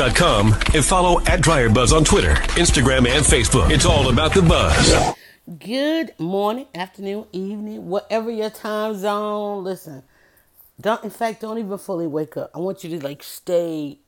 Dryerbuzz.com and follow at dryerbuzz on Twitter, Instagram, and Facebook. It's all about the buzz. Good morning, afternoon, evening, whatever your time zone. Listen, don't in fact don't even fully wake up. I want you to like stay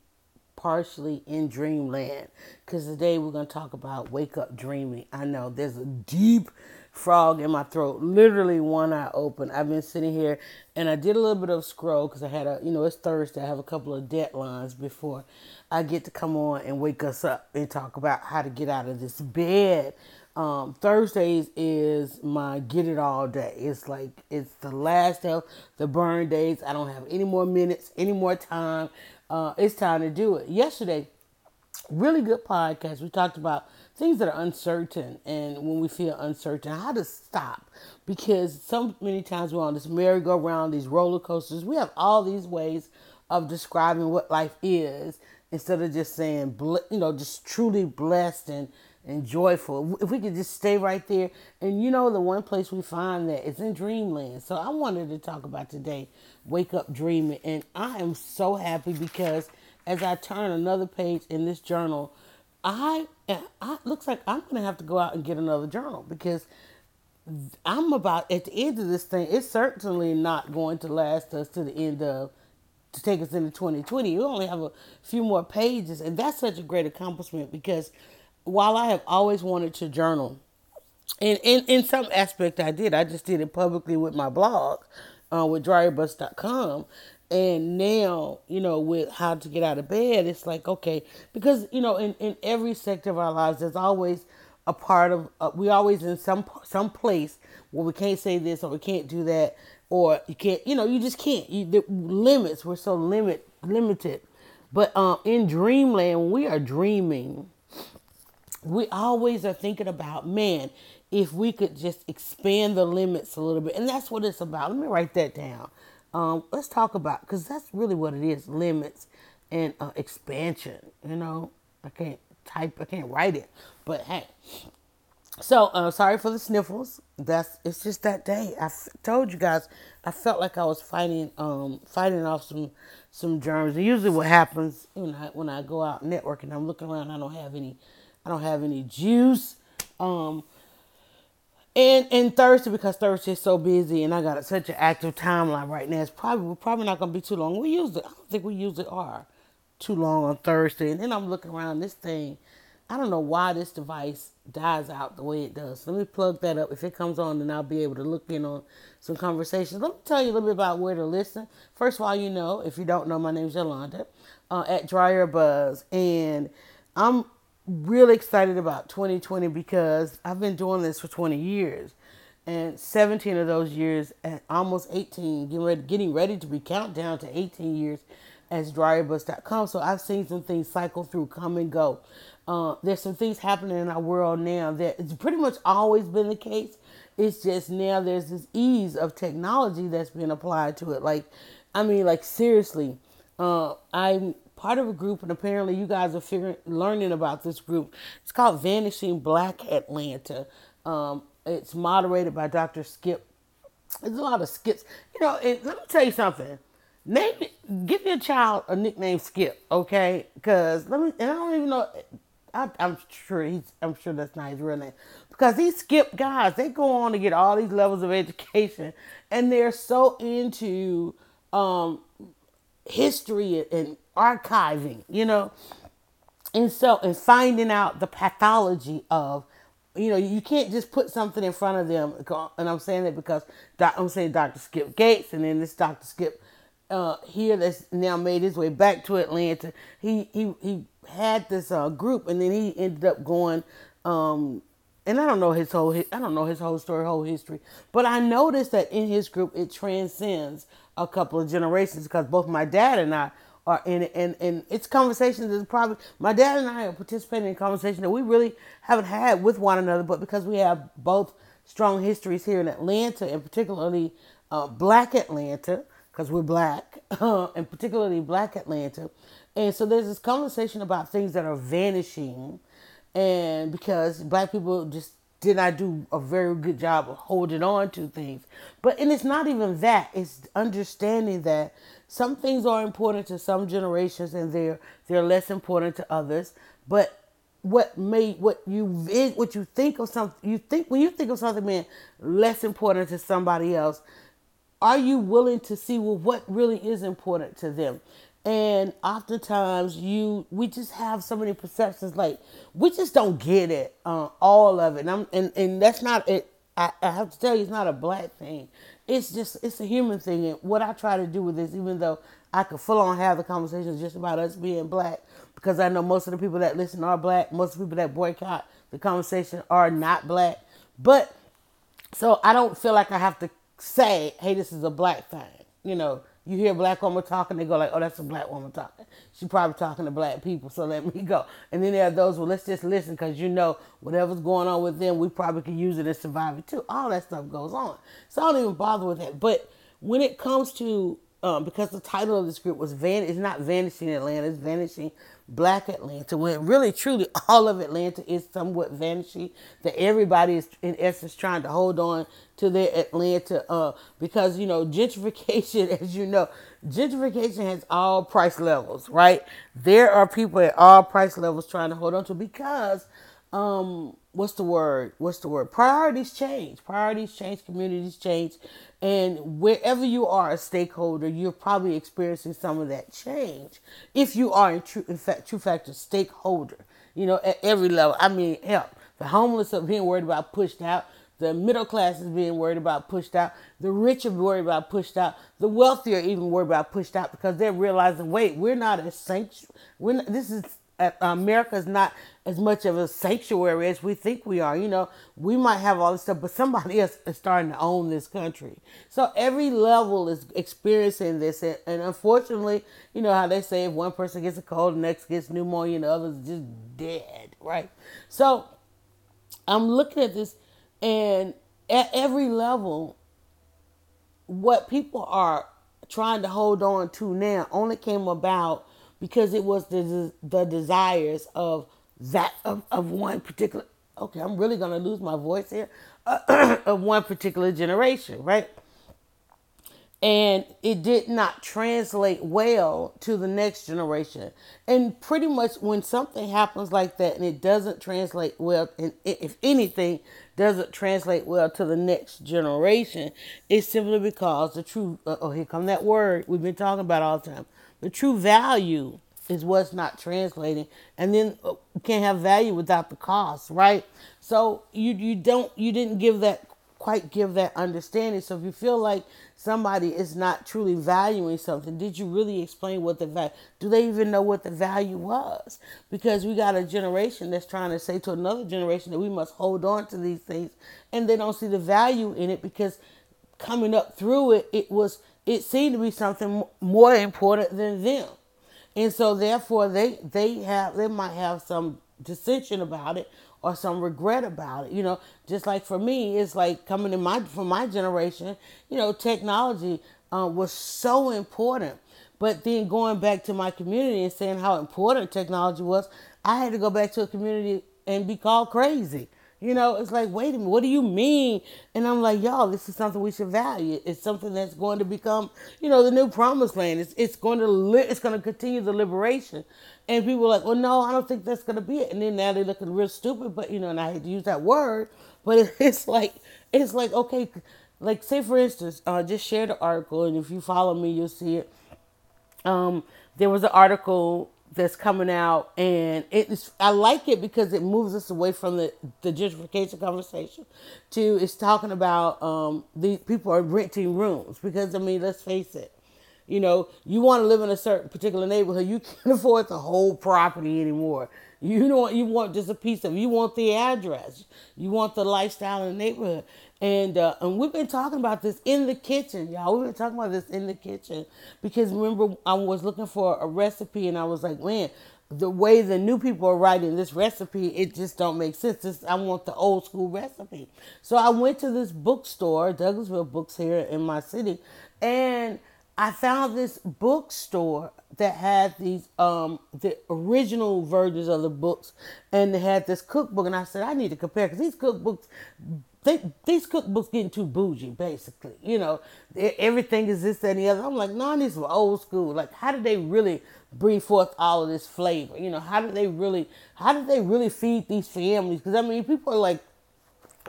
partially in dreamland because today we're going to talk about wake up dreaming. I know there's a deep frog in my throat, literally one eye open. I've been sitting here and I did a little bit of scroll because I had a, you know, it's Thursday. I have a couple of deadlines before I get to come on and wake us up and talk about how to get out of this bed. Um, Thursdays is my get it all day. It's like it's the last of the burn days. I don't have any more minutes, any more time. Uh, it's time to do it. Yesterday, really good podcast. We talked about things that are uncertain and when we feel uncertain, how to stop. Because so many times we're on this merry-go-round, these roller coasters. We have all these ways of describing what life is instead of just saying, you know, just truly blessed and, and joyful. If we could just stay right there. And you know, the one place we find that is in dreamland. So I wanted to talk about today, wake up dreaming. And I am so happy because as I turn another page in this journal, I, I looks like I'm gonna have to go out and get another journal because I'm about at the end of this thing. It's certainly not going to last us to the end of to take us into 2020. We only have a few more pages, and that's such a great accomplishment because while I have always wanted to journal, and in, in some aspect I did, I just did it publicly with my blog, uh, with dryerbuzz.com. And now, you know, with how to get out of bed, it's like, okay, because, you know, in, in every sector of our lives, there's always a part of, uh, we always in some, some place where we can't say this or we can't do that or you can't, you know, you just can't. You, the limits, we're so limit, limited. But um, in dreamland, when we are dreaming, we always are thinking about, man, if we could just expand the limits a little bit. And that's what it's about. Let me write that down um, let's talk about because that's really what it is: limits and uh, expansion. You know, I can't type, I can't write it, but hey. So uh, sorry for the sniffles. That's it's just that day. I f- told you guys I felt like I was fighting um fighting off some some germs. And usually what happens when I when I go out networking, I'm looking around. I don't have any I don't have any juice. Um, and and Thursday because Thursday is so busy and I got such an active timeline right now. It's probably probably not gonna be too long. We it. I don't think we usually are too long on Thursday. And then I'm looking around this thing. I don't know why this device dies out the way it does. Let me plug that up. If it comes on, then I'll be able to look in on some conversations. Let me tell you a little bit about where to listen. First of all, you know, if you don't know, my name is Yolanda uh, at Dryer Buzz, and I'm really excited about 2020 because I've been doing this for 20 years. And 17 of those years, at almost 18, getting ready, getting ready to be countdown to 18 years as dryerbuzz.com. So I've seen some things cycle through, come and go. Uh, there's some things happening in our world now that it's pretty much always been the case. It's just now there's this ease of technology that's been applied to it. Like, I mean, like seriously, uh, I'm part of a group, and apparently you guys are figuring, learning about this group. It's called Vanishing Black Atlanta. Um, it's moderated by Dr. Skip. There's a lot of skips. You know, let me tell you something. Name, give your child a nickname Skip, okay? Because let me, and I don't even know. I, am sure he's. I'm sure that's not his real name. Because these Skip guys, they go on to get all these levels of education, and they're so into um, history and archiving, you know, and so and finding out the pathology of, you know, you can't just put something in front of them. And I'm saying that because I'm saying Dr. Skip Gates, and then this Dr. Skip uh, here that's now made his way back to Atlanta. He he he had this uh, group, and then he ended up going. Um, and I don't know his whole I don't know his whole story, whole history, but I noticed that in his group it transcends a couple of generations because both my dad and I are in it, and and it's conversations that probably my dad and I are participating in conversations that we really haven't had with one another, but because we have both strong histories here in Atlanta, and particularly uh, Black Atlanta, because we're black, and particularly Black Atlanta, and so there's this conversation about things that are vanishing, and because Black people just did not do a very good job of holding on to things. But and it's not even that. It's understanding that some things are important to some generations and they're they're less important to others. But what made what you what you think of something you think when you think of something being less important to somebody else, are you willing to see well what really is important to them? And oftentimes you we just have so many perceptions like we just don't get it, uh, all of it. And, I'm, and and that's not it. I, I have to tell you, it's not a black thing. It's just it's a human thing. And what I try to do with this, even though I could full on have the conversations just about us being black, because I know most of the people that listen are black. Most of the people that boycott the conversation are not black. But so I don't feel like I have to say, hey, this is a black thing. You know, you hear a black woman talking, they go like, oh, that's a black woman talking. She probably talking to black people, so let me go. And then there are those, well, let's just listen because you know whatever's going on with them, we probably can use it as survivor too. All that stuff goes on. So I don't even bother with that. But when it comes to um, because the title of the script was Van, it's not Vanishing Atlanta, it's Vanishing Black Atlanta. When really, truly, all of Atlanta is somewhat vanishing. That everybody is, in essence, trying to hold on to their Atlanta uh, because you know gentrification, as you know, gentrification has all price levels, right? There are people at all price levels trying to hold on to because um what's the word? What's the word? Priorities change. Priorities change communities change. And wherever you are a stakeholder you're probably experiencing some of that change if you are in true in fact true fact a stakeholder you know at every level. I mean help the homeless are being worried about pushed out. The middle class is being worried about pushed out. The rich are worried about pushed out. The wealthy are even worried about pushed out because they're realizing wait we're not a sanctuary we're not, this is America is not as much of a sanctuary as we think we are. You know, we might have all this stuff, but somebody else is starting to own this country. So every level is experiencing this. And, and unfortunately, you know how they say if one person gets a cold, the next gets pneumonia, and the other's just dead, right? So I'm looking at this, and at every level, what people are trying to hold on to now only came about because it was the the desires of that of, of one particular okay i'm really going to lose my voice here uh, of one particular generation right? And it did not translate well to the next generation. And pretty much when something happens like that and it doesn't translate well and if anything doesn't translate well to the next generation. It's simply because the true uh, oh here come that word we've been talking about all the time. The true value is what's not translating, and then uh, can't have value without the cost, right? So you you don't you didn't give that quite give that understanding. So if you feel like somebody is not truly valuing something, did you really explain what the value? Do they even know what the value was? Because we got a generation that's trying to say to another generation that we must hold on to these things, and they don't see the value in it because coming up through it, it was it seemed to be something more important than them. And so therefore they they have they might have some dissension about it or some regret about it. You know, just like for me, it's like coming in my from my generation, you know, technology uh, was so important. But then going back to my community and saying how important technology was, I had to go back to a community and be called crazy. You know, it's like, wait a minute, what do you mean? And I'm like, y'all, this is something we should value. It's something that's going to become, you know, the new promised land. It's it's going to li- it's going to continue the liberation. And people are like, well, no, I don't think that's going to be it. And then now they're looking real stupid. But you know, and I hate to use that word, but it's like it's like okay, like say for instance, uh, just share the article, and if you follow me, you'll see it. Um, there was an article that's coming out, and it's I like it because it moves us away from the the gentrification conversation to it's talking about um the people are renting rooms because I mean let's face it, you know you want to live in a certain particular neighborhood you can't afford the whole property anymore. You don't you want just a piece of you want the address, you want the lifestyle in the neighborhood, and uh, and we've been talking about this in the kitchen, y'all. We've been talking about this in the kitchen because remember I was looking for a recipe and I was like, man, the way the new people are writing this recipe, it just don't make sense. This, I want the old school recipe. So I went to this bookstore, Douglasville Books here in my city, and I found this bookstore that had these um the original versions of the books and they had this cookbook and I said I need to compare because these cookbooks they, these cookbooks getting too bougie, basically. You know, everything is this and the other. I'm like, no, these were old school. Like, how did they really bring forth all of this flavor? You know, how did they really, how did they really feed these families? Because I mean, people are like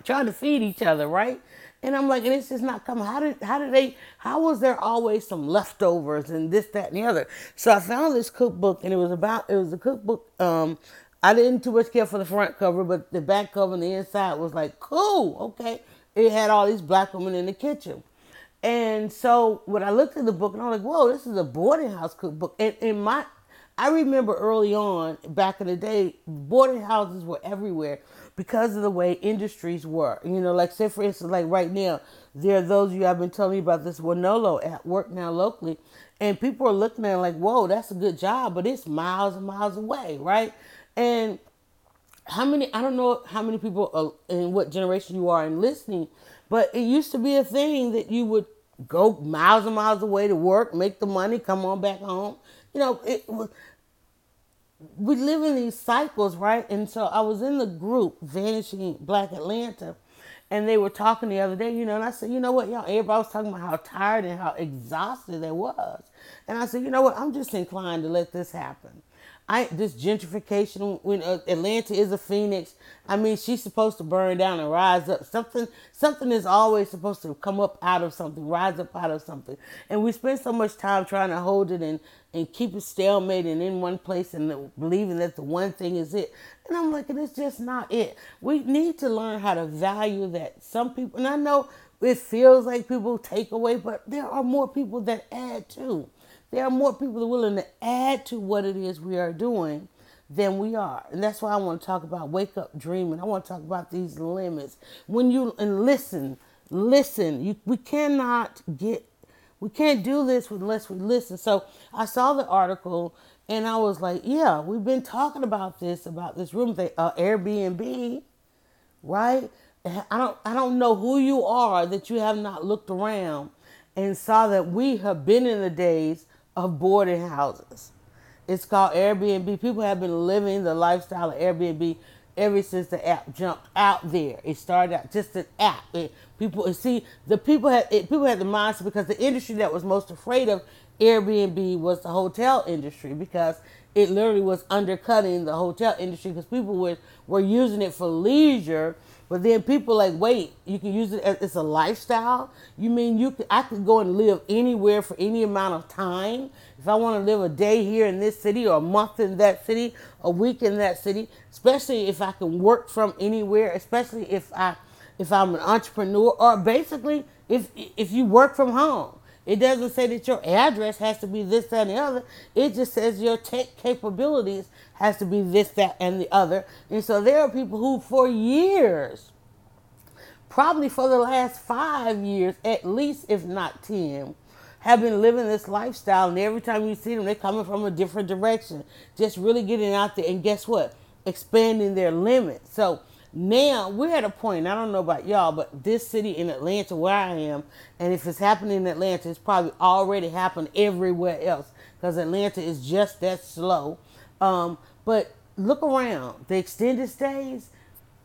trying to feed each other, right? And I'm like, and it's just not coming. How did how did they how was there always some leftovers and this, that, and the other? So I found this cookbook and it was about it was a cookbook. Um I didn't too much care for the front cover, but the back cover and the inside was like, cool, okay. It had all these black women in the kitchen. And so when I looked at the book and I was like, whoa, this is a boarding house cookbook. And in my I remember early on, back in the day, boarding houses were everywhere because of the way industries were. You know, like say for instance, like right now, there are those of you I've been telling you about this Winolo at work now locally, and people are looking at it like, whoa, that's a good job, but it's miles and miles away, right? And how many I don't know how many people are in what generation you are in listening, but it used to be a thing that you would go miles and miles away to work, make the money, come on back home. You know, it was we live in these cycles, right? And so I was in the group Vanishing Black Atlanta, and they were talking the other day, you know, and I said, you know what, y'all, everybody was talking about how tired and how exhausted they was. And I said, you know what, I'm just inclined to let this happen. I this gentrification when uh, Atlanta is a phoenix. I mean, she's supposed to burn down and rise up. Something something is always supposed to come up out of something, rise up out of something. And we spend so much time trying to hold it and and keep it stalemate and in one place and believing that the one thing is it. And I'm like, it's just not it. We need to learn how to value that. Some people, and I know it feels like people take away, but there are more people that add too. There are more people that are willing to add to what it is we are doing than we are. And that's why I want to talk about wake up dreaming. I want to talk about these limits. When you and listen, listen, you we cannot get we can't do this unless we listen. So I saw the article and I was like, yeah, we've been talking about this, about this room thing, uh, Airbnb, right? I don't I don't know who you are that you have not looked around and saw that we have been in the days of boarding houses. It's called Airbnb. People have been living the lifestyle of Airbnb ever since the app jumped out there. It started out just an app. It, people see the people had it, people had the mindset because the industry that was most afraid of Airbnb was the hotel industry because it literally was undercutting the hotel industry because people were were using it for leisure but then people like, wait, you can use it as it's a lifestyle. You mean you could, I could go and live anywhere for any amount of time. If I want to live a day here in this city or a month in that city, a week in that city, especially if I can work from anywhere, especially if I if I'm an entrepreneur or basically if if you work from home. It doesn't say that your address has to be this, that, and the other. It just says your tech capabilities has to be this, that, and the other. And so there are people who, for years, probably for the last five years, at least, if not 10, have been living this lifestyle. And every time you see them, they're coming from a different direction, just really getting out there. And guess what? Expanding their limits. So, now we're at a point, I don't know about y'all, but this city in Atlanta where I am, and if it's happening in Atlanta, it's probably already happened everywhere else because Atlanta is just that slow. Um, but look around, the extended stays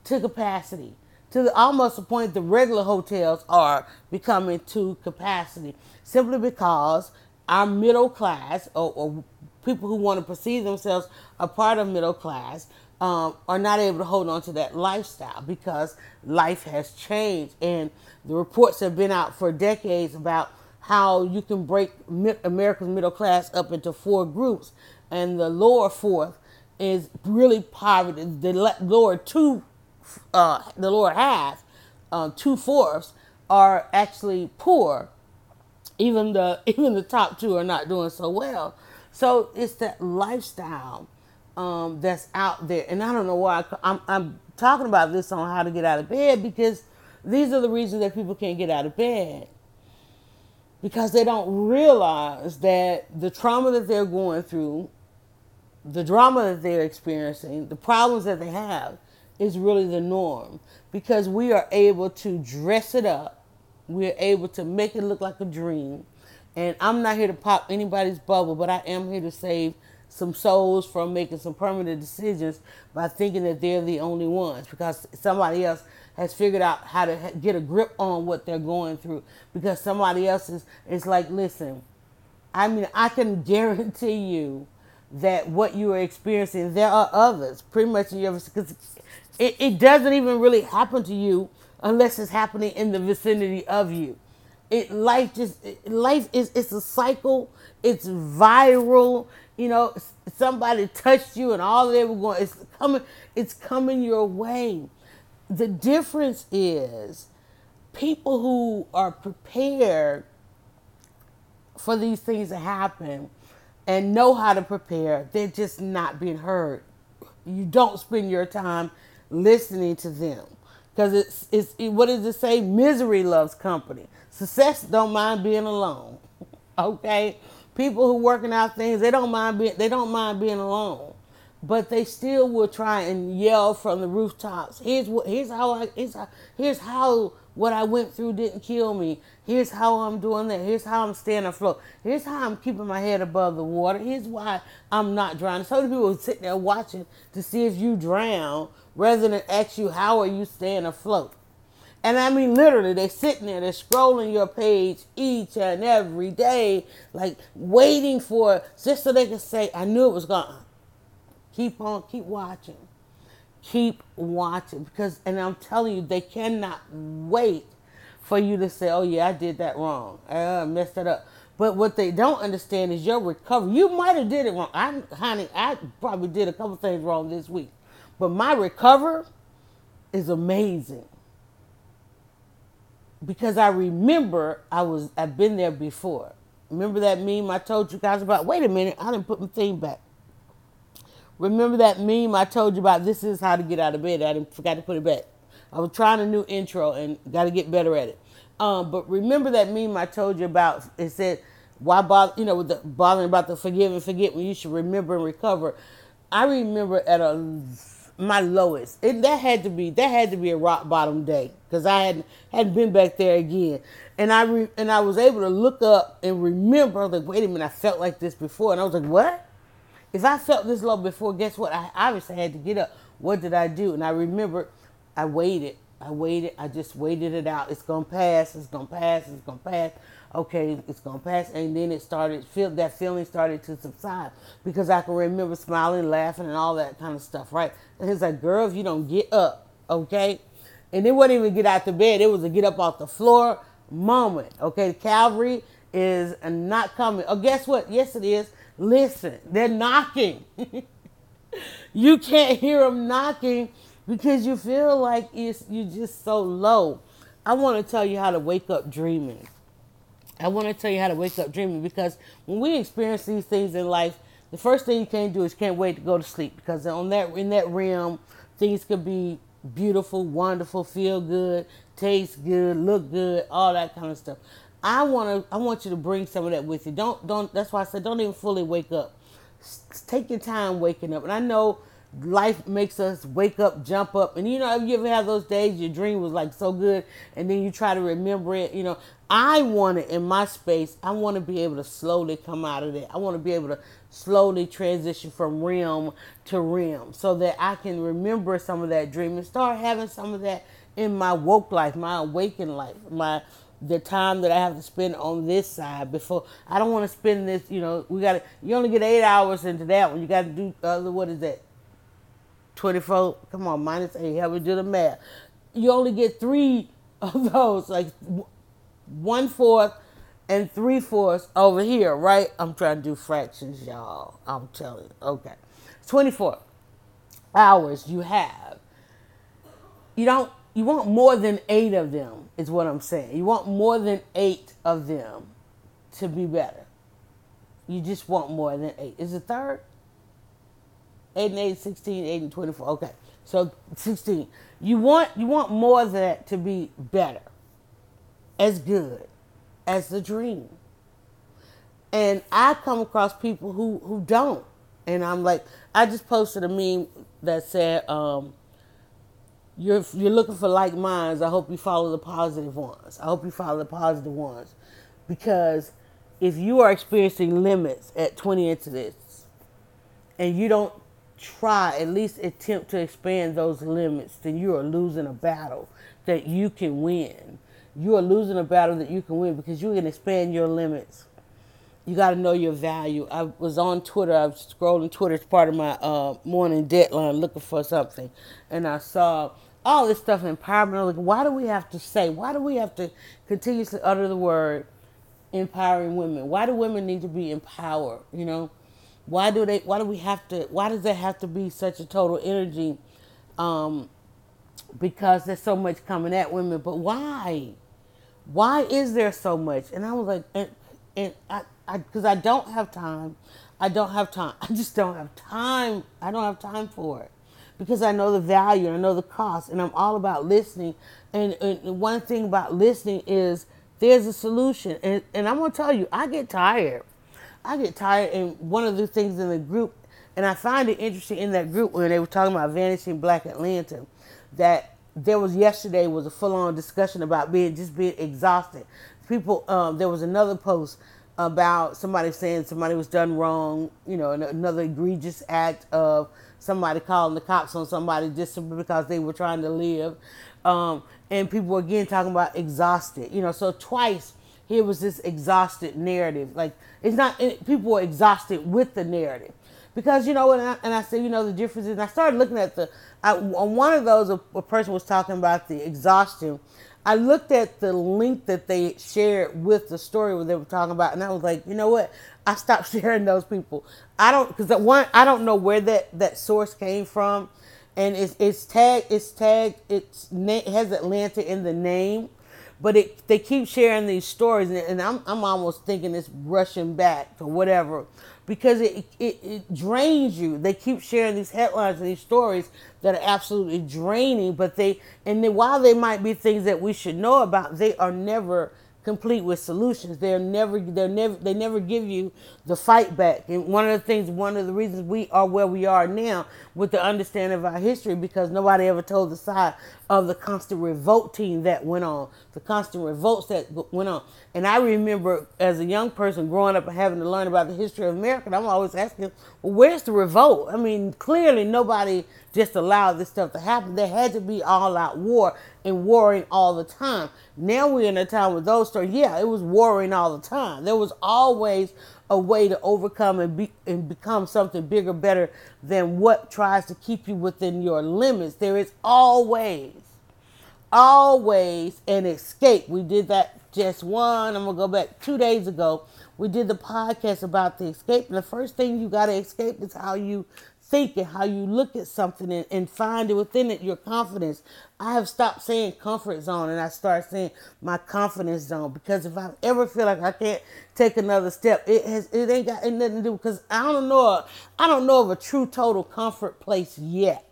to capacity. To the, almost the point the regular hotels are becoming to capacity simply because our middle class or, or people who want to perceive themselves a part of middle class um, are not able to hold on to that lifestyle because life has changed. And the reports have been out for decades about how you can break America's middle class up into four groups, and the lower fourth is really poverty. The lower two, uh, the lower half, uh, two fourths are actually poor. Even the even the top two are not doing so well. So it's that lifestyle um, that's out there. And I don't know why I, am I'm talking about this on how to get out of bed because these are the reasons that people can't get out of bed. Because they don't realize that the trauma that they're going through, the drama that they're experiencing, the problems that they have is really the norm. Because we are able to dress it up, we're able to make it look like a dream And I'm not here to pop anybody's bubble, but I am here to save some souls from making some permanent decisions by thinking that they're the only ones because somebody else has figured out how to get a grip on what they're going through because somebody else is, is like, listen, I mean, I can guarantee you that what you are experiencing, there are others pretty much in your, because it, it doesn't even really happen to you unless it's happening in the vicinity of you. It life just life is it's a cycle. It's viral. You know, somebody touched you and all they were going. It's coming. It's coming your way. The difference is people who are prepared for these things to happen and know how to prepare. They're just not being heard. You don't spend your time listening to them because it's it's it, what does it say? Misery loves company. Success don't mind being alone. okay, people who working out things they don't mind being they don't mind being alone, but they still will try and yell from the rooftops. Here's what here's how I here's how, here's how what I went through didn't kill me. Here's how I'm doing that. Here's how I'm staying afloat. Here's how I'm keeping my head above the water. Here's why I'm not drowning. So many people sitting there watching to see if you drown rather than ask you how are you staying afloat. And I mean, literally, they're sitting there, they're scrolling your page each and every day, like waiting for just so they can say, I knew it was gone. Keep on, keep watching. Keep watching. Because, and I'm telling you, they cannot wait for you to say, oh, yeah, I did that wrong. I messed that up. But what they don't understand is your recovery. You might have did it wrong. I, honey, I probably did a couple things wrong this week. But my recover is amazing. Because I remember I was I've been there before. Remember that meme I told you guys about? Wait a minute, I didn't put my thing back. Remember that meme I told you about? This is how to get out of bed. I didn't forgot to put it back. I was trying a new intro and got to get better at it. Um, but remember that meme I told you about? It said, "Why bother? You know, with the bothering about the forgive and forget when you should remember and recover." I remember at a my lowest. and that had to be that had to be a rock bottom day because I hadn't hadn't been back there again, and I re, and I was able to look up and remember. I was like, wait a minute, I felt like this before, and I was like, what? If I felt this low before, guess what? I obviously had to get up. What did I do? And I remember, I waited. I waited. I just waited it out. It's gonna pass. It's gonna pass. It's gonna pass okay, it's gonna pass. And then it started, feel that feeling started to subside because I can remember smiling, laughing, and all that kind of stuff, right? And it's like, girl, if you don't get up, okay, and it wasn't even get out the bed; it was a get up off the floor moment. Okay, Calvary is not coming. Oh, guess what? Yes, it is. Listen, they're knocking. you can't hear them knocking because you feel like it's, you're just so low. I want to tell you how to wake up dreaming. I want to tell you how to wake up dreaming because when we experience these things in life, the first thing you can't do is can't wait to go to sleep because on that in that realm, things could be beautiful, wonderful, feel good, taste good, look good, all that kind of stuff. I want to I want you to bring some of that with you. Don't don't that's why I said don't even fully wake up. take your time waking up. And I know life makes us wake up, jump up. And you know, you ever have those days your dream was like so good and then you try to remember it, you know, I want it in my space, I want to be able to slowly come out of that. I want to be able to slowly transition from realm to realm so that I can remember some of that dream and start having some of that in my woke life, my awakened life, my the time that I have to spend on this side before I don't want to spend this, you know, we got to you only get 8 hours into that one. You got to do other what is that? 24, come on, minus 8, have we do the math. You only get 3 of those like one fourth and three fourths over here, right? I'm trying to do fractions, y'all. I'm telling you. Okay. 24 hours you have. You don't you want more than 8 of them is what I'm saying. You want more than 8 of them to be better. You just want more than 8. Is it third? 8 and 8, 16, 8 and 24. Okay. So 16. You want you want more of that to be better as good as the dream. And I come across people who, who don't. And I'm like, I just posted a meme that said, um, you're, you're looking for like minds. I hope you follow the positive ones. I hope you follow the positive ones. Because if you are experiencing limits at 20 incidents and you don't try, at least attempt to expand those limits, then you are losing a battle that you can win. You are losing a battle that you can win because you can expand your limits. You got to know your value. I was on Twitter. I was scrolling Twitter as part of my uh, morning deadline looking for something. And I saw all this stuff empowerment. Like, why do we have to say, why do we have to continuously utter the word empowering women? Why do women need to be empowered? You know, why do they? Why do we have to? Why does there have to be such a total energy? Um, because there's so much coming at women. But why? Why is there so much? And I was like, and, and I, I, because I don't have time. I don't have time. I just don't have time. I don't have time for it because I know the value and I know the cost, and I'm all about listening. And, and one thing about listening is there's a solution, and, and I'm gonna tell you, I get tired. I get tired, and one of the things in the group, and I find it interesting in that group when they were talking about vanishing Black Atlanta, that there was yesterday was a full on discussion about being just being exhausted. People, um, there was another post about somebody saying somebody was done wrong, you know, another egregious act of somebody calling the cops on somebody just simply because they were trying to live. Um, and people were again talking about exhausted, you know, so twice here was this exhausted narrative. Like it's not people were exhausted with the narrative because you know, and I, and I said, you know, the difference is. And I started looking at the I, on one of those, a, a person was talking about the exhaustion. I looked at the link that they shared with the story where they were talking about, and I was like, you know what? I stopped sharing those people. I don't because one, I don't know where that that source came from, and it's it's tagged it's tagged it's it has Atlanta in the name, but it they keep sharing these stories, and I'm I'm almost thinking it's rushing back or whatever, because it, it it drains you. They keep sharing these headlines and these stories that are absolutely draining, but they and while they might be things that we should know about, they are never complete with solutions. They're never they're never they never give you the fight back. And one of the things one of the reasons we are where we are now with the understanding of our history because nobody ever told the side of the constant revolting that went on, the constant revolts that went on. And I remember as a young person growing up and having to learn about the history of America, and I'm always asking, well, where's the revolt? I mean, clearly nobody just allowed this stuff to happen. There had to be all out war and warring all the time. Now we're in a time with those stories. Yeah, it was warring all the time. There was always a way to overcome and be and become something bigger, better than what tries to keep you within your limits. There is always, always an escape. We did that just one. I'm gonna go back two days ago. We did the podcast about the escape. And the first thing you gotta escape is how you thinking, how you look at something and, and find it within it your confidence. I have stopped saying comfort zone and I start saying my confidence zone because if I ever feel like I can't take another step, it has it ain't got nothing to do because I don't know I don't know of a true total comfort place yet.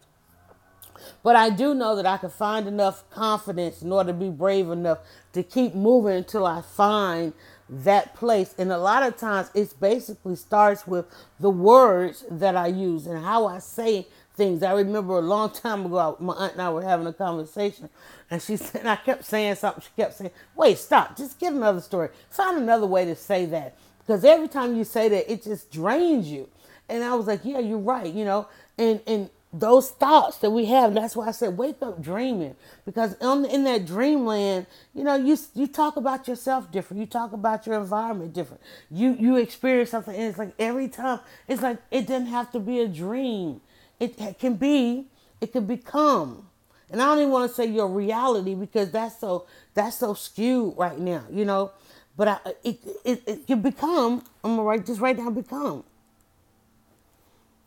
But I do know that I can find enough confidence in order to be brave enough to keep moving until I find that place. And a lot of times it basically starts with the words that I use and how I say things. I remember a long time ago, my aunt and I were having a conversation, and she said, and I kept saying something. She kept saying, "Wait, stop! Just get another story. Find another way to say that." Because every time you say that, it just drains you. And I was like, "Yeah, you're right." You know, and and those thoughts that we have. That's why I said wake up dreaming because in, in that dreamland, you know, you you talk about yourself different. You talk about your environment different. You you experience something, and it's like every time it's like it doesn't have to be a dream. It, it can be, it can become. And I don't even want to say your reality because that's so that's so skewed right now, you know. But I, it, it it can become. I'm gonna write just write down become.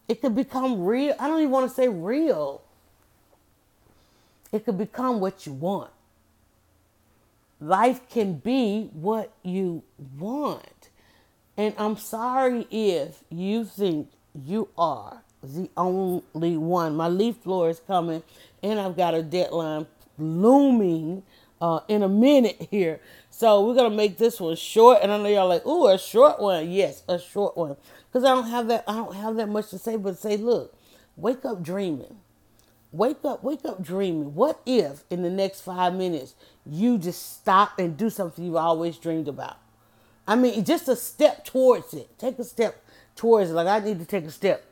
It could become real. I don't even want to say real. It could become what you want. Life can be what you want. And I'm sorry if you think you are the only one. My leaf floor is coming, and I've got a deadline looming uh, in a minute here. So we're gonna make this one short. And I know y'all like, ooh, a short one. Yes, a short one because I don't have that I don't have that much to say but say look wake up dreaming wake up wake up dreaming what if in the next five minutes you just stop and do something you've always dreamed about I mean, just a step towards it. Take a step towards it. Like I need to take a step,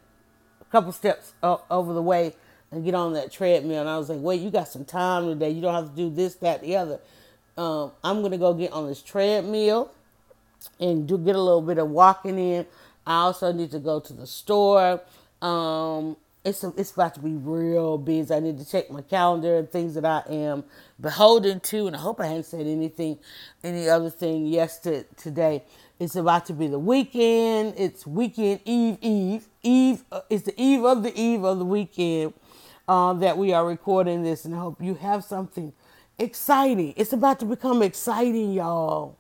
a couple steps o- over the way and get on that treadmill. And I was like, wait, you got some time today. You don't have to do this, that, the other. Um, I'm gonna go get on this treadmill and do get a little bit of walking in. I also need to go to the store. Um, it's it's about to be real busy. I need to check my calendar and things that I am beholden to, and I hope I haven't said anything, any other thing yes to today. It's about to be the weekend. It's weekend eve, eve, eve. Uh, it's the eve of the eve of the weekend uh, that we are recording this, and I hope you have something exciting. It's about to become exciting, y'all.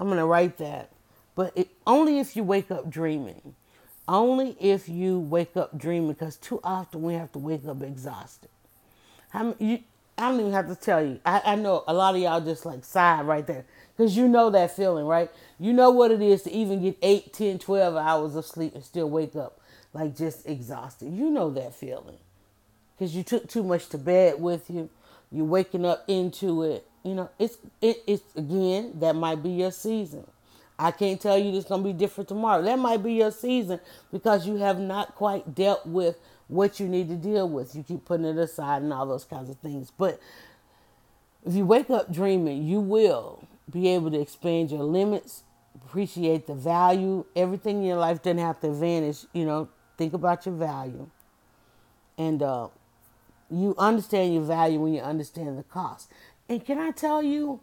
I'm gonna write that, but it, only if you wake up dreaming. Only if you wake up dreaming, because too often we have to wake up exhausted. You? I don't even have to tell you. I, I know a lot of y'all just like sigh right there because you know that feeling, right? You know what it is to even get 8, 10, 12 hours of sleep and still wake up like just exhausted. You know that feeling because you took too much to bed with you. You're waking up into it. You know, it's it, it's again that might be your season. I can't tell you it's gonna be different tomorrow. That might be your season because you have not quite dealt with what you need to deal with. You keep putting it aside and all those kinds of things. But if you wake up dreaming, you will be able to expand your limits, appreciate the value. Everything in your life doesn't have to vanish. You know, think about your value. And uh, you understand your value when you understand the cost. And can I tell you,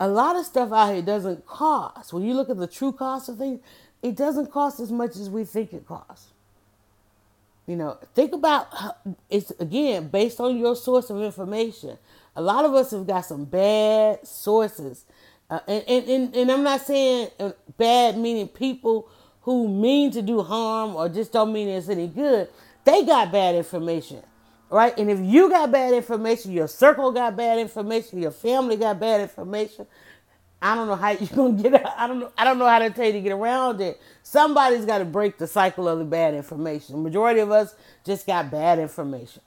a lot of stuff out here doesn't cost. When you look at the true cost of things, it doesn't cost as much as we think it costs. You know, think about it's again based on your source of information. A lot of us have got some bad sources, uh, and, and, and and I'm not saying uh, bad meaning people who mean to do harm or just don't mean it's any good. They got bad information, right? And if you got bad information, your circle got bad information, your family got bad information. I don't know how you're gonna get out. I don't know. I don't know how to tell you to get around it. Somebody's got to break the cycle of the bad information. The majority of us just got bad information.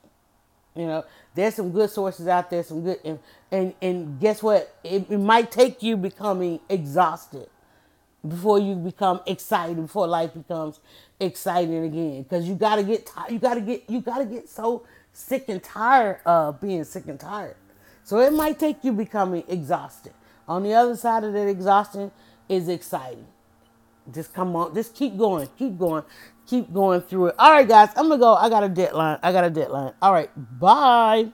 You know, there's some good sources out there, some good, and and, and guess what? It, it might take you becoming exhausted before you become excited, before life becomes exciting again. Because you gotta get tired. You gotta get you gotta get so sick and tired of being sick and tired. So it might take you becoming exhausted. On the other side of that exhaustion is exciting. Just come on, just keep going, keep going, keep going through it. All right, guys, I'm gonna go. I got a deadline. I got a deadline. All right, bye.